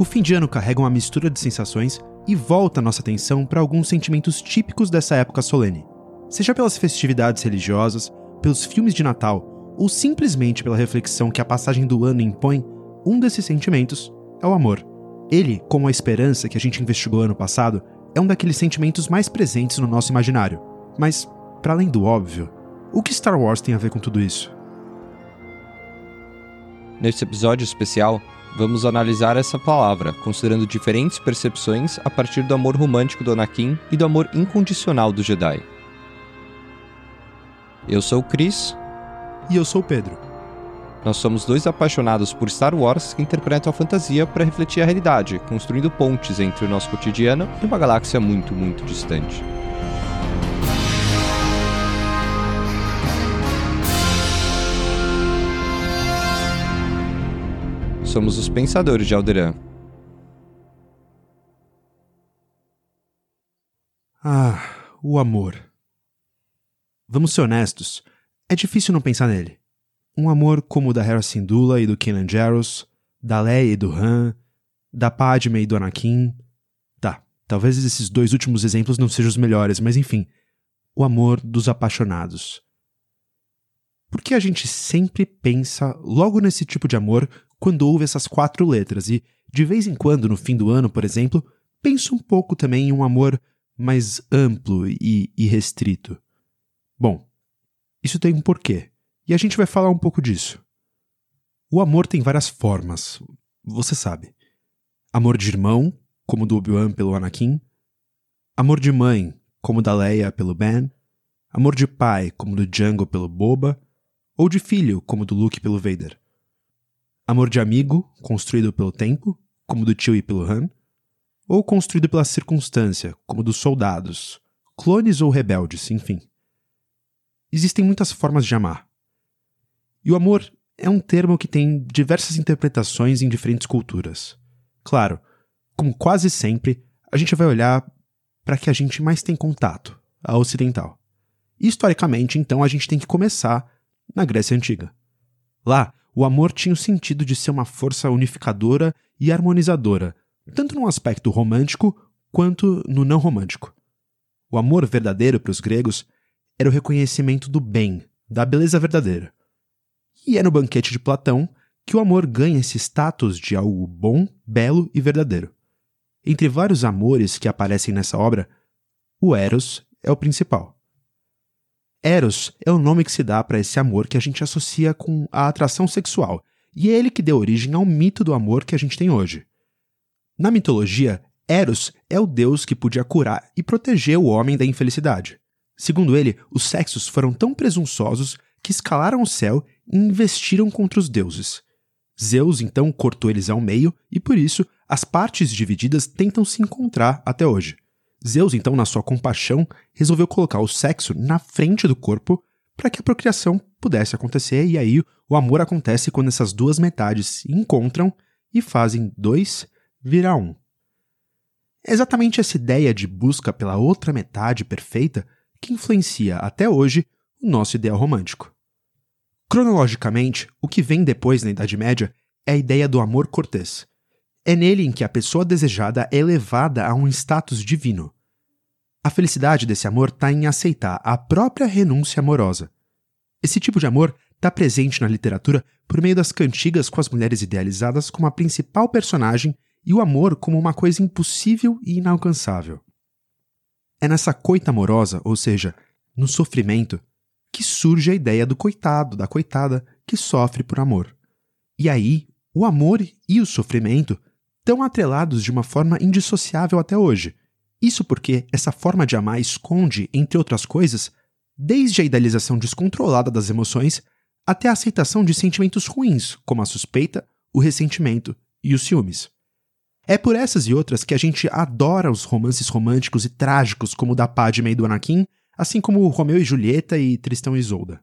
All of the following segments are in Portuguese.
O fim de ano carrega uma mistura de sensações e volta nossa atenção para alguns sentimentos típicos dessa época solene. Seja pelas festividades religiosas, pelos filmes de Natal ou simplesmente pela reflexão que a passagem do ano impõe, um desses sentimentos é o amor. Ele, como a esperança que a gente investigou ano passado, é um daqueles sentimentos mais presentes no nosso imaginário. Mas, para além do óbvio, o que Star Wars tem a ver com tudo isso? Nesse episódio especial, vamos analisar essa palavra, considerando diferentes percepções a partir do amor romântico do Anakin e do amor incondicional do Jedi. Eu sou o Chris. E eu sou o Pedro. Nós somos dois apaixonados por Star Wars que interpretam a fantasia para refletir a realidade, construindo pontes entre o nosso cotidiano e uma galáxia muito, muito distante. Somos os pensadores de Alderan. Ah, o amor. Vamos ser honestos, é difícil não pensar nele. Um amor como o da Hera Syndulla e do Kanan Jarrus, da Leia e do Han, da Padme e do Anakin. Tá, talvez esses dois últimos exemplos não sejam os melhores, mas enfim, o amor dos apaixonados. Por que a gente sempre pensa logo nesse tipo de amor quando ouve essas quatro letras e, de vez em quando, no fim do ano, por exemplo, penso um pouco também em um amor mais amplo e irrestrito. Bom, isso tem um porquê, e a gente vai falar um pouco disso. O amor tem várias formas, você sabe. Amor de irmão, como do Obi-Wan pelo Anakin. Amor de mãe, como da Leia pelo Ben. Amor de pai, como do Django pelo Boba. Ou de filho, como do Luke pelo Vader. Amor de amigo, construído pelo tempo, como do tio e pelo Han, ou construído pela circunstância, como dos soldados, clones ou rebeldes, enfim. Existem muitas formas de amar. E o amor é um termo que tem diversas interpretações em diferentes culturas. Claro, como quase sempre, a gente vai olhar para que a gente mais tem contato, a ocidental. Historicamente, então, a gente tem que começar na Grécia Antiga. Lá, o amor tinha o sentido de ser uma força unificadora e harmonizadora, tanto no aspecto romântico quanto no não romântico. O amor verdadeiro para os gregos era o reconhecimento do bem, da beleza verdadeira. E é no banquete de Platão que o amor ganha esse status de algo bom, belo e verdadeiro. Entre vários amores que aparecem nessa obra, o Eros é o principal. Eros é o nome que se dá para esse amor que a gente associa com a atração sexual, e é ele que deu origem ao mito do amor que a gente tem hoje. Na mitologia, Eros é o deus que podia curar e proteger o homem da infelicidade. Segundo ele, os sexos foram tão presunçosos que escalaram o céu e investiram contra os deuses. Zeus então cortou eles ao meio e por isso as partes divididas tentam se encontrar até hoje. Zeus, então, na sua compaixão, resolveu colocar o sexo na frente do corpo para que a procriação pudesse acontecer, e aí o amor acontece quando essas duas metades se encontram e fazem dois virar um. É exatamente essa ideia de busca pela outra metade perfeita que influencia até hoje o nosso ideal romântico. Cronologicamente, o que vem depois na Idade Média é a ideia do amor cortês, é nele em que a pessoa desejada é elevada a um status divino. A felicidade desse amor está em aceitar a própria renúncia amorosa. Esse tipo de amor está presente na literatura por meio das cantigas com as mulheres idealizadas como a principal personagem e o amor como uma coisa impossível e inalcançável. É nessa coita amorosa, ou seja, no sofrimento, que surge a ideia do coitado, da coitada que sofre por amor. E aí, o amor e o sofrimento tão atrelados de uma forma indissociável até hoje. Isso porque essa forma de amar esconde, entre outras coisas, desde a idealização descontrolada das emoções até a aceitação de sentimentos ruins, como a suspeita, o ressentimento e os ciúmes. É por essas e outras que a gente adora os romances românticos e trágicos como o da Padme e do Anakin, assim como Romeu e Julieta e Tristão e Isolda.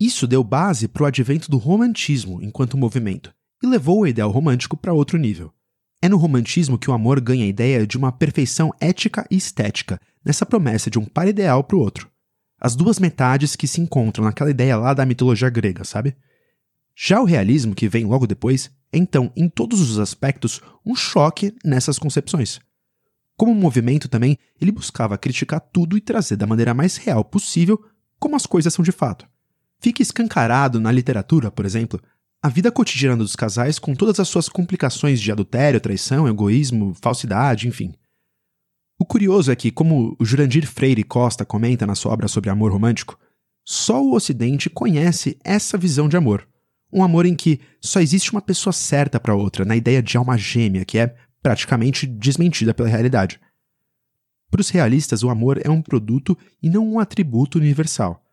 Isso deu base para o advento do romantismo enquanto movimento, e levou o ideal romântico para outro nível. É no romantismo que o amor ganha a ideia de uma perfeição ética e estética, nessa promessa de um par ideal para o outro. As duas metades que se encontram naquela ideia lá da mitologia grega, sabe? Já o realismo, que vem logo depois, é então, em todos os aspectos, um choque nessas concepções. Como movimento também, ele buscava criticar tudo e trazer da maneira mais real possível como as coisas são de fato. Fica escancarado na literatura, por exemplo, a vida cotidiana dos casais com todas as suas complicações de adultério, traição, egoísmo, falsidade, enfim. O curioso é que, como o Jurandir Freire Costa comenta na sua obra sobre amor romântico, só o Ocidente conhece essa visão de amor. Um amor em que só existe uma pessoa certa para outra, na ideia de alma gêmea, que é praticamente desmentida pela realidade. Para os realistas, o amor é um produto e não um atributo universal.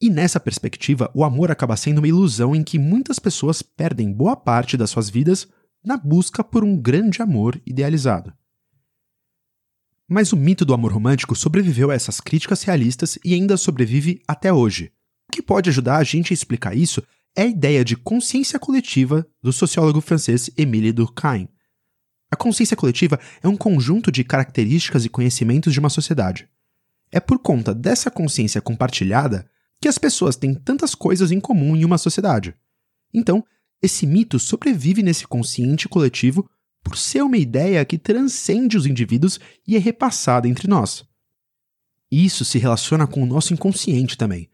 E nessa perspectiva, o amor acaba sendo uma ilusão em que muitas pessoas perdem boa parte das suas vidas na busca por um grande amor idealizado. Mas o mito do amor romântico sobreviveu a essas críticas realistas e ainda sobrevive até hoje. O que pode ajudar a gente a explicar isso é a ideia de consciência coletiva do sociólogo francês Émile Durkheim. A consciência coletiva é um conjunto de características e conhecimentos de uma sociedade. É por conta dessa consciência compartilhada que as pessoas têm tantas coisas em comum em uma sociedade. Então, esse mito sobrevive nesse consciente coletivo por ser uma ideia que transcende os indivíduos e é repassada entre nós. Isso se relaciona com o nosso inconsciente também.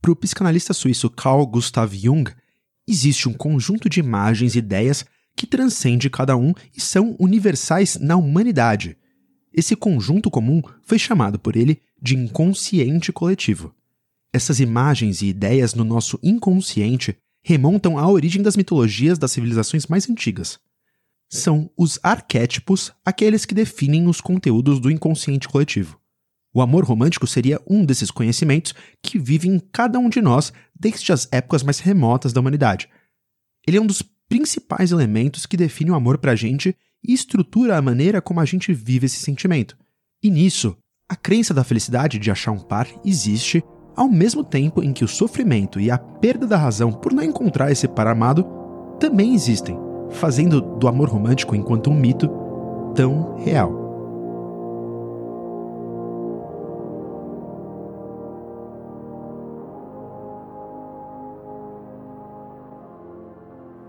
Para o psicanalista suíço Carl Gustav Jung, existe um conjunto de imagens e ideias que transcende cada um e são universais na humanidade. Esse conjunto comum foi chamado por ele de inconsciente coletivo. Essas imagens e ideias no nosso inconsciente remontam à origem das mitologias das civilizações mais antigas. São os arquétipos aqueles que definem os conteúdos do inconsciente coletivo. O amor romântico seria um desses conhecimentos que vive em cada um de nós desde as épocas mais remotas da humanidade. Ele é um dos principais elementos que definem o amor pra gente e estrutura a maneira como a gente vive esse sentimento. E nisso, a crença da felicidade de achar um par existe, ao mesmo tempo em que o sofrimento e a perda da razão por não encontrar esse par amado também existem, fazendo do amor romântico enquanto um mito tão real.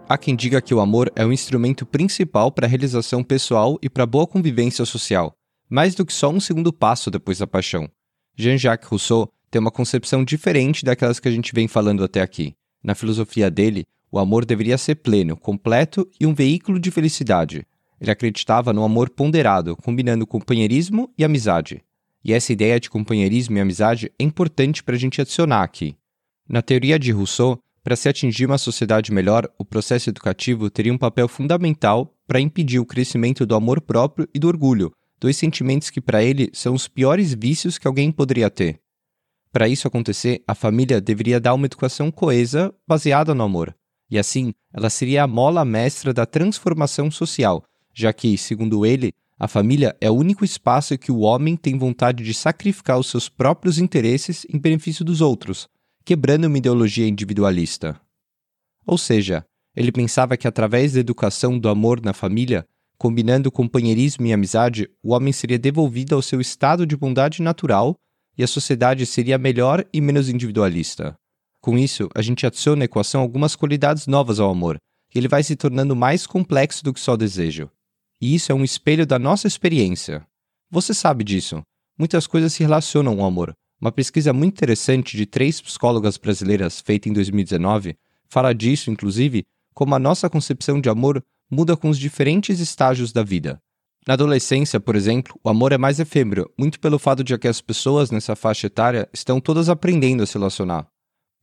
Há quem diga que o amor é o instrumento principal para a realização pessoal e para a boa convivência social, mais do que só um segundo passo depois da paixão. Jean-Jacques Rousseau tem uma concepção diferente daquelas que a gente vem falando até aqui. Na filosofia dele, o amor deveria ser pleno, completo e um veículo de felicidade. Ele acreditava no amor ponderado, combinando companheirismo e amizade. E essa ideia de companheirismo e amizade é importante para a gente adicionar aqui. Na teoria de Rousseau, para se atingir uma sociedade melhor, o processo educativo teria um papel fundamental para impedir o crescimento do amor próprio e do orgulho, dois sentimentos que para ele são os piores vícios que alguém poderia ter. Para isso acontecer, a família deveria dar uma educação coesa, baseada no amor, e assim ela seria a mola mestra da transformação social, já que, segundo ele, a família é o único espaço que o homem tem vontade de sacrificar os seus próprios interesses em benefício dos outros, quebrando uma ideologia individualista. Ou seja, ele pensava que através da educação do amor na família, combinando companheirismo e amizade, o homem seria devolvido ao seu estado de bondade natural e a sociedade seria melhor e menos individualista. Com isso, a gente adiciona à equação algumas qualidades novas ao amor, e ele vai se tornando mais complexo do que só desejo. E isso é um espelho da nossa experiência. Você sabe disso. Muitas coisas se relacionam ao amor, uma pesquisa muito interessante de três psicólogas brasileiras, feita em 2019, fala disso, inclusive, como a nossa concepção de amor muda com os diferentes estágios da vida. Na adolescência, por exemplo, o amor é mais efêmero, muito pelo fato de que as pessoas nessa faixa etária estão todas aprendendo a se relacionar.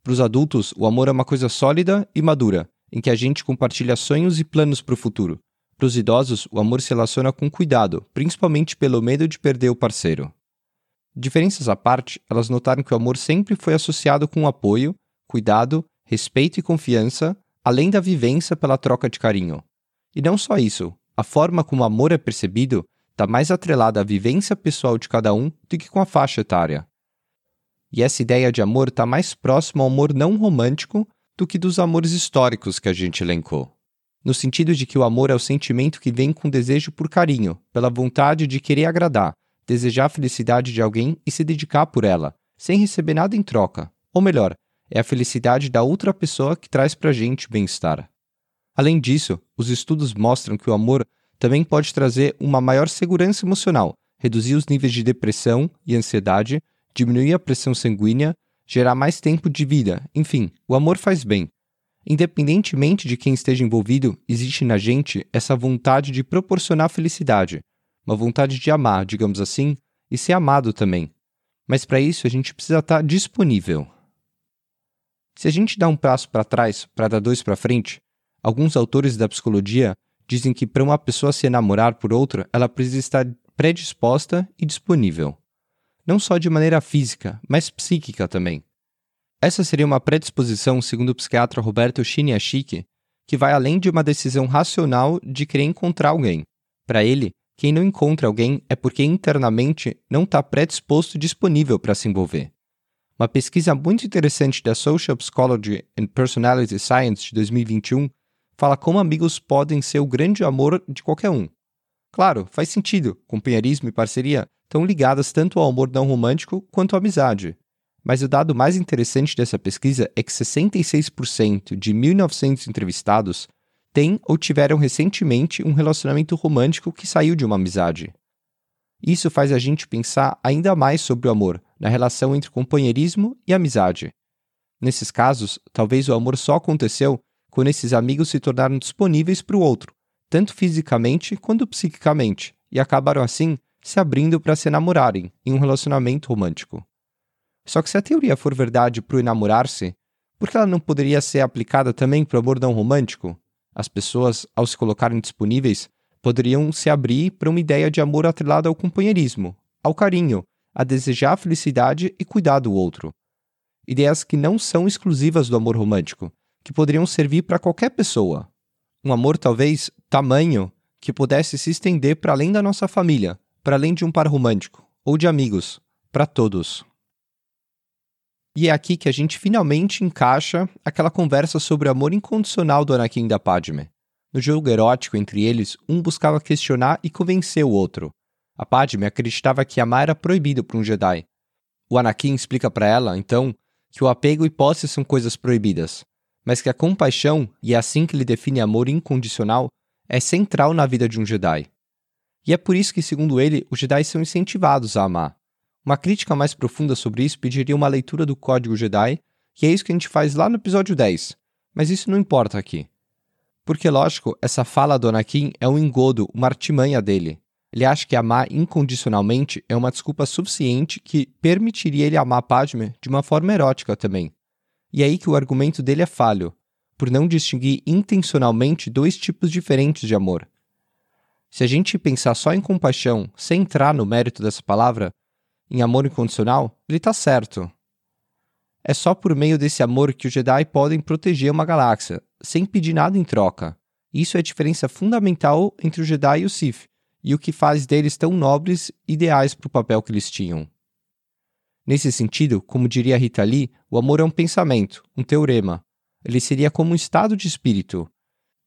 Para os adultos, o amor é uma coisa sólida e madura, em que a gente compartilha sonhos e planos para o futuro. Para os idosos, o amor se relaciona com cuidado, principalmente pelo medo de perder o parceiro. Diferenças à parte, elas notaram que o amor sempre foi associado com apoio, cuidado, respeito e confiança, além da vivência pela troca de carinho. E não só isso, a forma como o amor é percebido está mais atrelada à vivência pessoal de cada um do que com a faixa etária. E essa ideia de amor está mais próximo ao amor não romântico do que dos amores históricos que a gente elencou. No sentido de que o amor é o sentimento que vem com desejo por carinho, pela vontade de querer agradar, desejar a felicidade de alguém e se dedicar por ela, sem receber nada em troca. Ou melhor, é a felicidade da outra pessoa que traz pra gente bem-estar. Além disso, os estudos mostram que o amor também pode trazer uma maior segurança emocional, reduzir os níveis de depressão e ansiedade, diminuir a pressão sanguínea, gerar mais tempo de vida, enfim, o amor faz bem. Independentemente de quem esteja envolvido, existe na gente essa vontade de proporcionar felicidade, uma vontade de amar, digamos assim, e ser amado também. Mas para isso a gente precisa estar tá disponível. Se a gente dá um passo para trás para dar dois para frente, alguns autores da psicologia dizem que para uma pessoa se enamorar por outra, ela precisa estar predisposta e disponível. Não só de maneira física, mas psíquica também. Essa seria uma predisposição, segundo o psiquiatra Roberto Chiniachiki, que vai além de uma decisão racional de querer encontrar alguém. Para ele, quem não encontra alguém é porque internamente não está predisposto e disponível para se envolver. Uma pesquisa muito interessante da Social Psychology and Personality Science de 2021 fala como amigos podem ser o grande amor de qualquer um. Claro, faz sentido, companheirismo e parceria estão ligadas tanto ao amor não romântico quanto à amizade. Mas o dado mais interessante dessa pesquisa é que 66% de 1.900 entrevistados têm ou tiveram recentemente um relacionamento romântico que saiu de uma amizade. Isso faz a gente pensar ainda mais sobre o amor, na relação entre companheirismo e amizade. Nesses casos, talvez o amor só aconteceu quando esses amigos se tornaram disponíveis para o outro, tanto fisicamente quanto psiquicamente, e acabaram assim se abrindo para se namorarem em um relacionamento romântico. Só que se a teoria for verdade para o enamorar-se, por que ela não poderia ser aplicada também para o amor não romântico? As pessoas, ao se colocarem disponíveis, poderiam se abrir para uma ideia de amor atrelada ao companheirismo, ao carinho, a desejar a felicidade e cuidar do outro. Ideias que não são exclusivas do amor romântico, que poderiam servir para qualquer pessoa. Um amor, talvez, tamanho, que pudesse se estender para além da nossa família, para além de um par romântico, ou de amigos, para todos. E é aqui que a gente finalmente encaixa aquela conversa sobre o amor incondicional do Anakin da Padme. No jogo erótico entre eles, um buscava questionar e convencer o outro. A Padme acreditava que amar era proibido para um Jedi. O Anakin explica para ela, então, que o apego e posse são coisas proibidas, mas que a compaixão, e é assim que ele define amor incondicional, é central na vida de um Jedi. E é por isso que, segundo ele, os Jedi são incentivados a amar. Uma crítica mais profunda sobre isso pediria uma leitura do Código Jedi, e é isso que a gente faz lá no episódio 10. Mas isso não importa aqui. Porque, lógico, essa fala do Anakin é um engodo, uma artimanha dele. Ele acha que amar incondicionalmente é uma desculpa suficiente que permitiria ele amar Padme de uma forma erótica também. E é aí que o argumento dele é falho, por não distinguir intencionalmente dois tipos diferentes de amor. Se a gente pensar só em compaixão, sem entrar no mérito dessa palavra, em amor incondicional, ele está certo. É só por meio desse amor que os Jedi podem proteger uma galáxia, sem pedir nada em troca. Isso é a diferença fundamental entre o Jedi e o Sith, e o que faz deles tão nobres ideais para o papel que eles tinham. Nesse sentido, como diria Rita Lee, o amor é um pensamento, um teorema. Ele seria como um estado de espírito.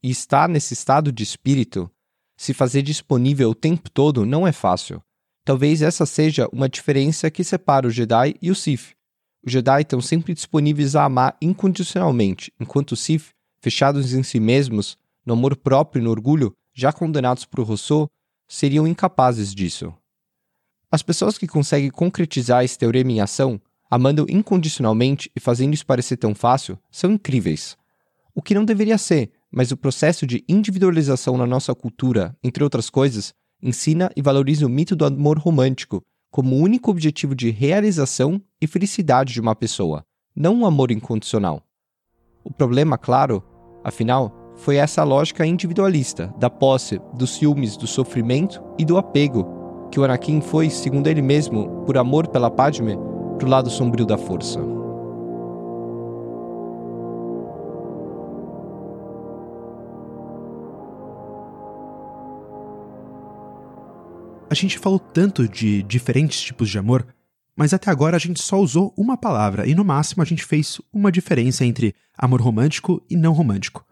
E estar nesse estado de espírito, se fazer disponível o tempo todo, não é fácil. Talvez essa seja uma diferença que separa o Jedi e o Sith. Os Jedi estão sempre disponíveis a amar incondicionalmente, enquanto os Sith, fechados em si mesmos, no amor próprio e no orgulho, já condenados por Rousseau, seriam incapazes disso. As pessoas que conseguem concretizar esse teorema em ação, amando incondicionalmente e fazendo isso parecer tão fácil, são incríveis. O que não deveria ser, mas o processo de individualização na nossa cultura, entre outras coisas, ensina e valoriza o mito do amor romântico como o único objetivo de realização e felicidade de uma pessoa, não um amor incondicional. O problema, claro, afinal, foi essa lógica individualista da posse, dos ciúmes, do sofrimento e do apego que Anakin foi, segundo ele mesmo, por amor pela Padme, para o lado sombrio da força. A gente falou tanto de diferentes tipos de amor, mas até agora a gente só usou uma palavra e no máximo a gente fez uma diferença entre amor romântico e não romântico.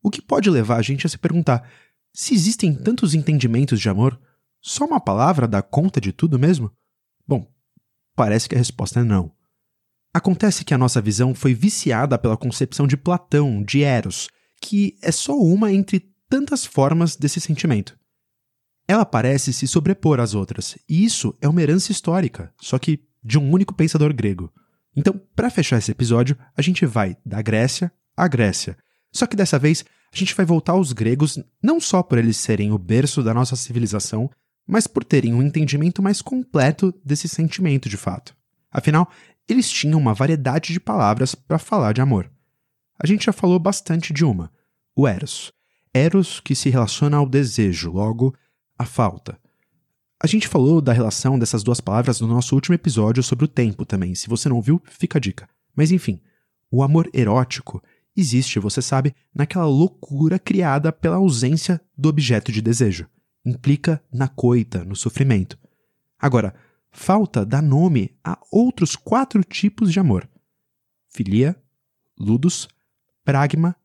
O que pode levar a gente a se perguntar: se existem tantos entendimentos de amor, só uma palavra dá conta de tudo mesmo? Bom, parece que a resposta é não. Acontece que a nossa visão foi viciada pela concepção de Platão, de Eros, que é só uma entre tantas formas desse sentimento. Ela parece se sobrepor às outras, e isso é uma herança histórica, só que de um único pensador grego. Então, para fechar esse episódio, a gente vai da Grécia à Grécia. Só que dessa vez, a gente vai voltar aos gregos não só por eles serem o berço da nossa civilização, mas por terem um entendimento mais completo desse sentimento de fato. Afinal, eles tinham uma variedade de palavras para falar de amor. A gente já falou bastante de uma, o Eros. Eros que se relaciona ao desejo, logo, a falta. A gente falou da relação dessas duas palavras no nosso último episódio sobre o tempo também. Se você não viu, fica a dica. Mas enfim, o amor erótico existe, você sabe, naquela loucura criada pela ausência do objeto de desejo. Implica na coita, no sofrimento. Agora, falta dá nome a outros quatro tipos de amor: filia, ludus, pragma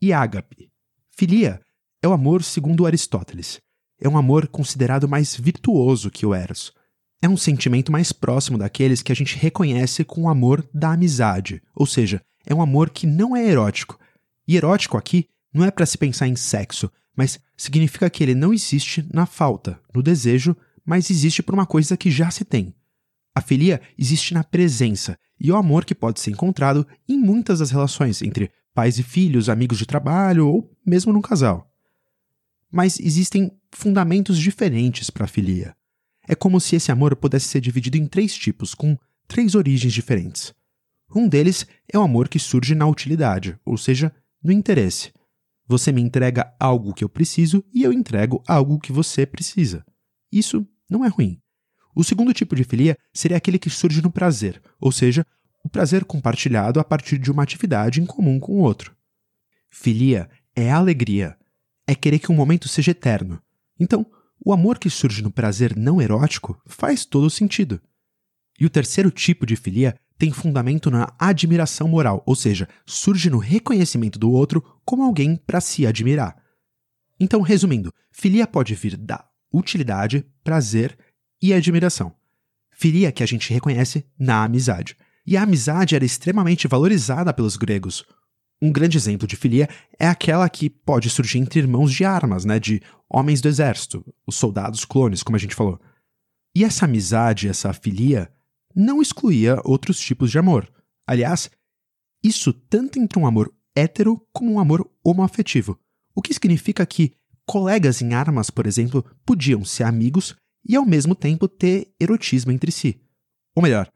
e ágape. Filia é o amor segundo Aristóteles. É um amor considerado mais virtuoso que o Eros. É um sentimento mais próximo daqueles que a gente reconhece com o amor da amizade, ou seja, é um amor que não é erótico. E erótico aqui não é para se pensar em sexo, mas significa que ele não existe na falta, no desejo, mas existe por uma coisa que já se tem. A filia existe na presença, e é o amor que pode ser encontrado em muitas das relações entre pais e filhos, amigos de trabalho ou mesmo num casal. Mas existem fundamentos diferentes para a filia. É como se esse amor pudesse ser dividido em três tipos, com três origens diferentes. Um deles é o amor que surge na utilidade, ou seja, no interesse. Você me entrega algo que eu preciso e eu entrego algo que você precisa. Isso não é ruim. O segundo tipo de filia seria aquele que surge no prazer, ou seja, o prazer compartilhado a partir de uma atividade em comum com o outro. Filia é alegria, é querer que um momento seja eterno. Então, o amor que surge no prazer não erótico faz todo sentido. E o terceiro tipo de filia tem fundamento na admiração moral, ou seja, surge no reconhecimento do outro como alguém para se admirar. Então, resumindo, filia pode vir da utilidade, prazer e admiração. Filia que a gente reconhece na amizade. E a amizade era extremamente valorizada pelos gregos. Um grande exemplo de filia é aquela que pode surgir entre irmãos de armas, né, de homens do exército, os soldados clones, como a gente falou. E essa amizade, essa filia, não excluía outros tipos de amor. Aliás, isso tanto entre um amor hétero como um amor homoafetivo, o que significa que colegas em armas, por exemplo, podiam ser amigos e ao mesmo tempo ter erotismo entre si. Ou melhor,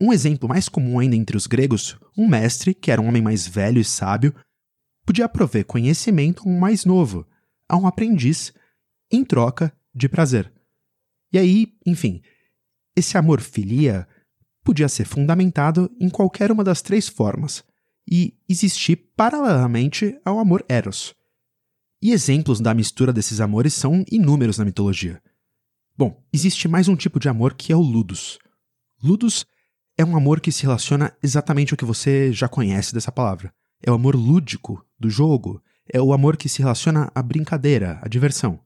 um exemplo mais comum ainda entre os gregos, um mestre, que era um homem mais velho e sábio, podia prover conhecimento a um mais novo, a um aprendiz, em troca de prazer. E aí, enfim, esse amor filia podia ser fundamentado em qualquer uma das três formas e existir paralelamente ao amor eros. E exemplos da mistura desses amores são inúmeros na mitologia. Bom, existe mais um tipo de amor que é o ludus. Ludus é um amor que se relaciona exatamente ao que você já conhece dessa palavra. É o amor lúdico do jogo, é o amor que se relaciona à brincadeira, à diversão.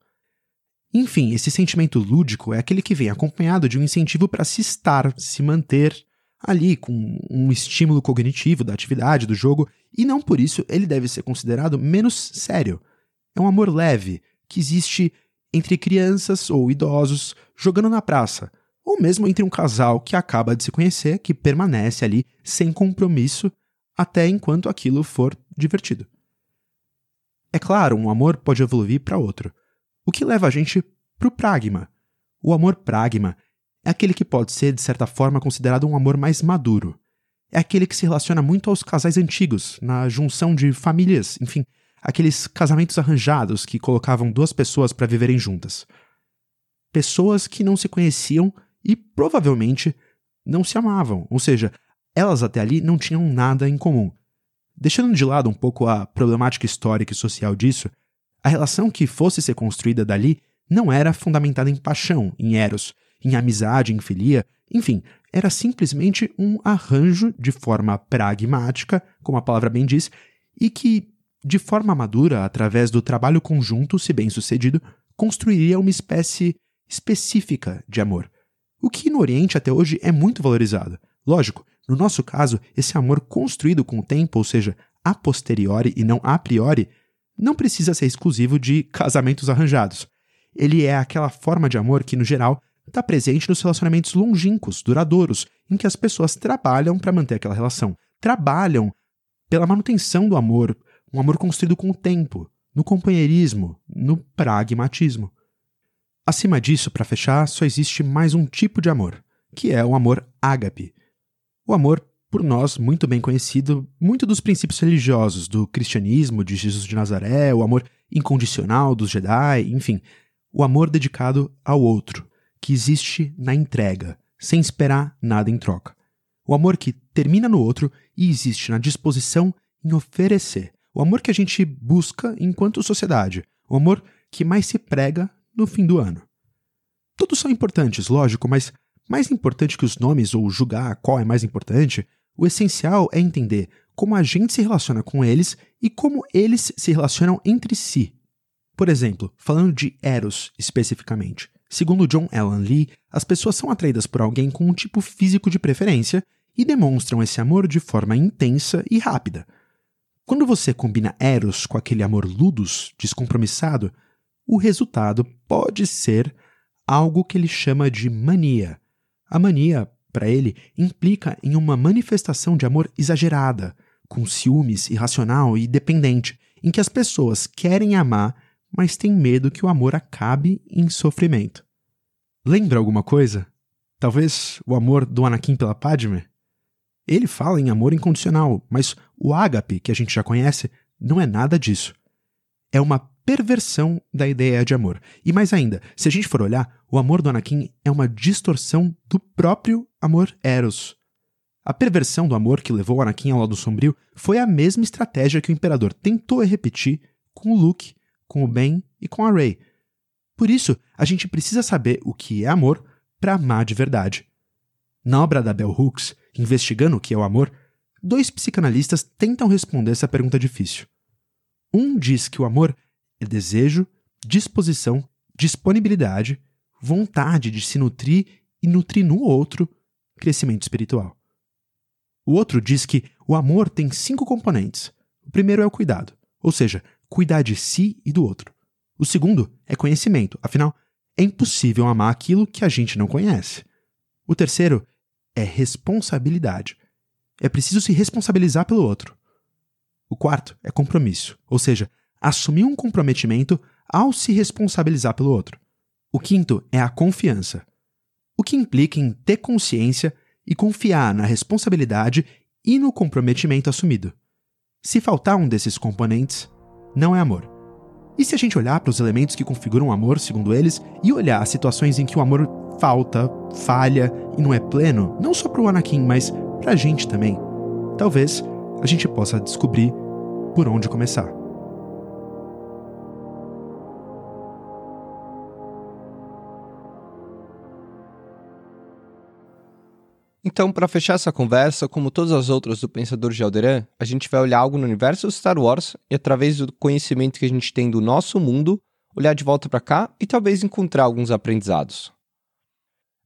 Enfim, esse sentimento lúdico é aquele que vem acompanhado de um incentivo para se estar, se manter ali com um estímulo cognitivo da atividade do jogo, e não por isso ele deve ser considerado menos sério. É um amor leve que existe entre crianças ou idosos jogando na praça, ou mesmo entre um casal que acaba de se conhecer, que permanece ali sem compromisso até enquanto aquilo for divertido. É claro, um amor pode evoluir para outro, o que leva a gente para o pragma. O amor pragma é aquele que pode ser, de certa forma, considerado um amor mais maduro. É aquele que se relaciona muito aos casais antigos, na junção de famílias, enfim, aqueles casamentos arranjados que colocavam duas pessoas para viverem juntas. Pessoas que não se conheciam e provavelmente não se amavam, ou seja, elas até ali não tinham nada em comum. Deixando de lado um pouco a problemática histórica e social disso, a relação que fosse ser construída dali não era fundamentada em paixão, em eros, em amizade, em filia, enfim, era simplesmente um arranjo de forma pragmática, como a palavra bem diz, e que, de forma madura, através do trabalho conjunto, se bem sucedido, construiria uma espécie específica de amor, o que no Oriente até hoje é muito valorizado. Lógico, No nosso caso, esse amor construído com o tempo, ou seja, a posteriori e não a priori, não precisa ser exclusivo de casamentos arranjados. Ele é aquela forma de amor que, no geral, está presente nos relacionamentos longínquos, duradouros, em que as pessoas trabalham para manter aquela relação. Trabalham pela manutenção do amor, um amor construído com o tempo, no companheirismo, no pragmatismo. Acima disso, para fechar, só existe mais um tipo de amor, que é o amor ágape. O amor, por nós, muito bem conhecido, muito dos princípios religiosos do cristianismo, de Jesus de Nazaré, o amor incondicional dos Jedi, enfim, o amor dedicado ao outro, que existe na entrega, sem esperar nada em troca. O amor que termina no outro e existe na disposição em oferecer. O amor que a gente busca enquanto sociedade. O amor que mais se prega no fim do ano. Todos são importantes, lógico, mas mais importante que os nomes ou julgar qual é mais importante, o essencial é entender como a gente se relaciona com eles e como eles se relacionam entre si. Por exemplo, falando de Eros especificamente, segundo John Allen Lee, as pessoas são atraídas por alguém com um tipo físico de preferência e demonstram esse amor de forma intensa e rápida. Quando você combina Eros com aquele amor ludus, descompromissado, o resultado pode ser algo que ele chama de mania. A mania, para ele, implica em uma manifestação de amor exagerada, com ciúmes irracional e dependente, em que as pessoas querem amar, mas têm medo que o amor acabe em sofrimento. Lembra alguma coisa? Talvez o amor do Anakin pela Padme? Ele fala em amor incondicional, mas o ágape, que a gente já conhece, não é nada disso. É uma perversão da ideia de amor. E mais ainda, se a gente for olhar, o amor do Anakin é uma distorção do próprio amor Eros. A perversão do amor que levou Anakin ao lado sombrio foi a mesma estratégia que o imperador tentou repetir com o Luke, com o Ben e com a Rey. Por isso, a gente precisa saber o que é amor para amar de verdade. Na obra da Bell Hooks, investigando o que é o amor, dois psicanalistas tentam responder essa pergunta difícil. Um diz que o amor é desejo, disposição, disponibilidade, vontade de se nutrir e nutrir no outro crescimento espiritual. O outro diz que o amor tem cinco componentes. O primeiro é o cuidado, ou seja, cuidar de si e do outro. O segundo é conhecimento, afinal, é impossível amar aquilo que a gente não conhece. O terceiro é responsabilidade. É preciso se responsabilizar pelo outro. O quarto é compromisso, ou seja, assumir um comprometimento ao se responsabilizar pelo outro. O quinto é a confiança, o que implica em ter consciência e confiar na responsabilidade e no comprometimento assumido. Se faltar um desses componentes, não é amor. E se a gente olhar para os elementos que configuram o amor, segundo eles, e olhar as situações em que o amor falta, falha e não é pleno, não só para o Anakin, mas para a gente também, talvez a gente possa descobrir por onde começar. Então, para fechar essa conversa, como todas as outras do Pensador de Alderan, a gente vai olhar algo no universo Star Wars e, através do conhecimento que a gente tem do nosso mundo, olhar de volta para cá e talvez encontrar alguns aprendizados.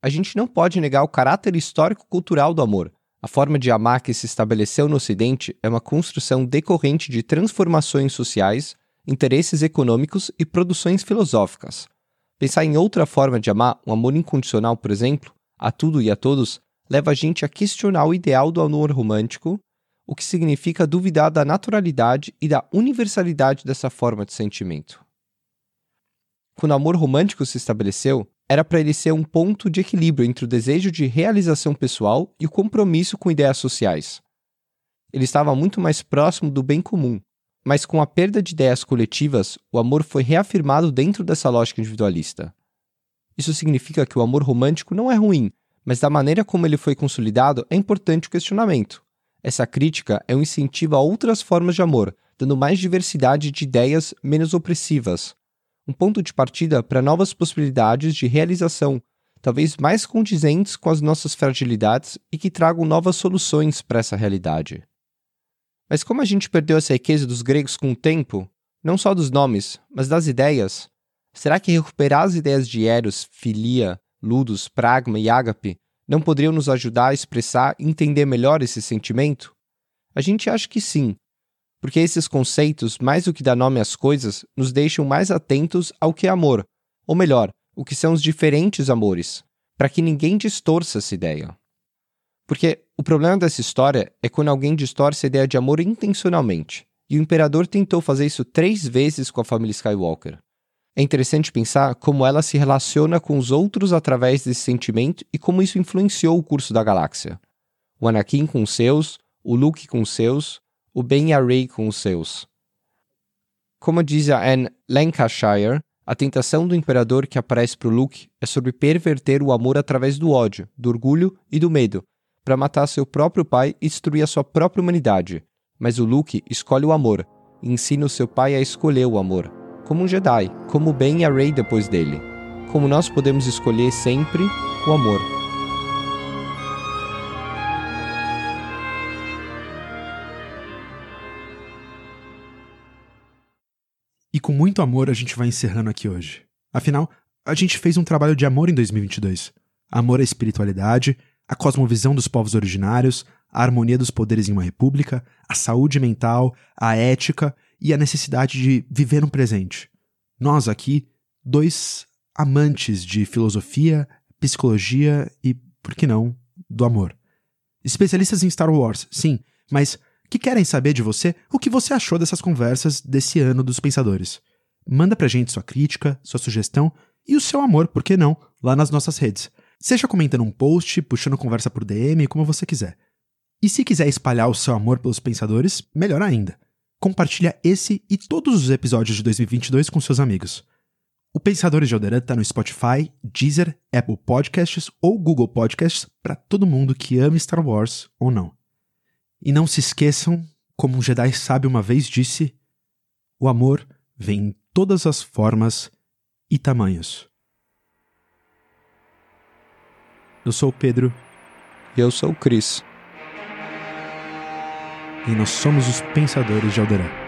A gente não pode negar o caráter histórico-cultural do amor. A forma de amar que se estabeleceu no Ocidente é uma construção decorrente de transformações sociais, interesses econômicos e produções filosóficas. Pensar em outra forma de amar, um amor incondicional, por exemplo, a tudo e a todos, leva a gente a questionar o ideal do amor romântico, o que significa duvidar da naturalidade e da universalidade dessa forma de sentimento. Quando o amor romântico se estabeleceu, era para ele ser um ponto de equilíbrio entre o desejo de realização pessoal e o compromisso com ideias sociais. Ele estava muito mais próximo do bem comum, mas com a perda de ideias coletivas, o amor foi reafirmado dentro dessa lógica individualista. Isso significa que o amor romântico não é ruim, mas da maneira como ele foi consolidado é importante o questionamento. Essa crítica é um incentivo a outras formas de amor, dando mais diversidade de ideias menos opressivas. Um ponto de partida para novas possibilidades de realização, talvez mais condizentes com as nossas fragilidades e que tragam novas soluções para essa realidade. Mas como a gente perdeu essa riqueza dos gregos com o tempo, não só dos nomes, mas das ideias, será que recuperar as ideias de Eros, filia, Ludus, Pragma e Ágape não poderiam nos ajudar a expressar e entender melhor esse sentimento? A gente acha que sim, porque esses conceitos, mais do que dar nome às coisas, nos deixam mais atentos ao que é amor, ou melhor, o que são os diferentes amores, para que ninguém distorça essa ideia. Porque o problema dessa história é quando alguém distorce a ideia de amor intencionalmente, e o imperador tentou fazer isso três vezes com a família Skywalker. É interessante pensar como ela se relaciona com os outros através desse sentimento e como isso influenciou o curso da galáxia. O Anakin com os seus, o Luke com os seus, o Ben e a Rey com os seus. Como diz a Anne Lancashire, a tentação do imperador que aparece para o Luke é sobre perverter o amor através do ódio, do orgulho e do medo, para matar seu próprio pai e destruir a sua própria humanidade. Mas o Luke escolhe o amor e ensina o seu pai a escolher o amor, como um Jedi, como Ben e a Rey depois dele. Como nós podemos escolher sempre o amor. E com muito amor a gente vai encerrando aqui hoje. Afinal, a gente fez um trabalho de amor em 2022. Amor à espiritualidade, à cosmovisão dos povos originários, à harmonia dos poderes em uma república, à saúde mental, à ética e à necessidade de viver no presente. Nós aqui, dois amantes de filosofia, psicologia e, por que não, do amor. Especialistas em Star Wars, sim, mas que querem saber de você o que você achou dessas conversas desse ano dos pensadores. Manda pra gente sua crítica, sua sugestão e o seu amor, por que não, lá nas nossas redes. Seja comentando um post, puxando conversa por DM, como você quiser. E se quiser espalhar o seu amor pelos pensadores, melhor ainda. Compartilha esse e todos os episódios de 2022 com seus amigos. O Pensadores de Alderan está no Spotify, Deezer, Apple Podcasts ou Google Podcasts para todo mundo que ama Star Wars ou não. E não se esqueçam, como um Jedi sábio uma vez disse, o amor vem em todas as formas e tamanhos. Eu sou o Pedro. E eu sou o Cris. E nós somos os Pensadores de Alderaan.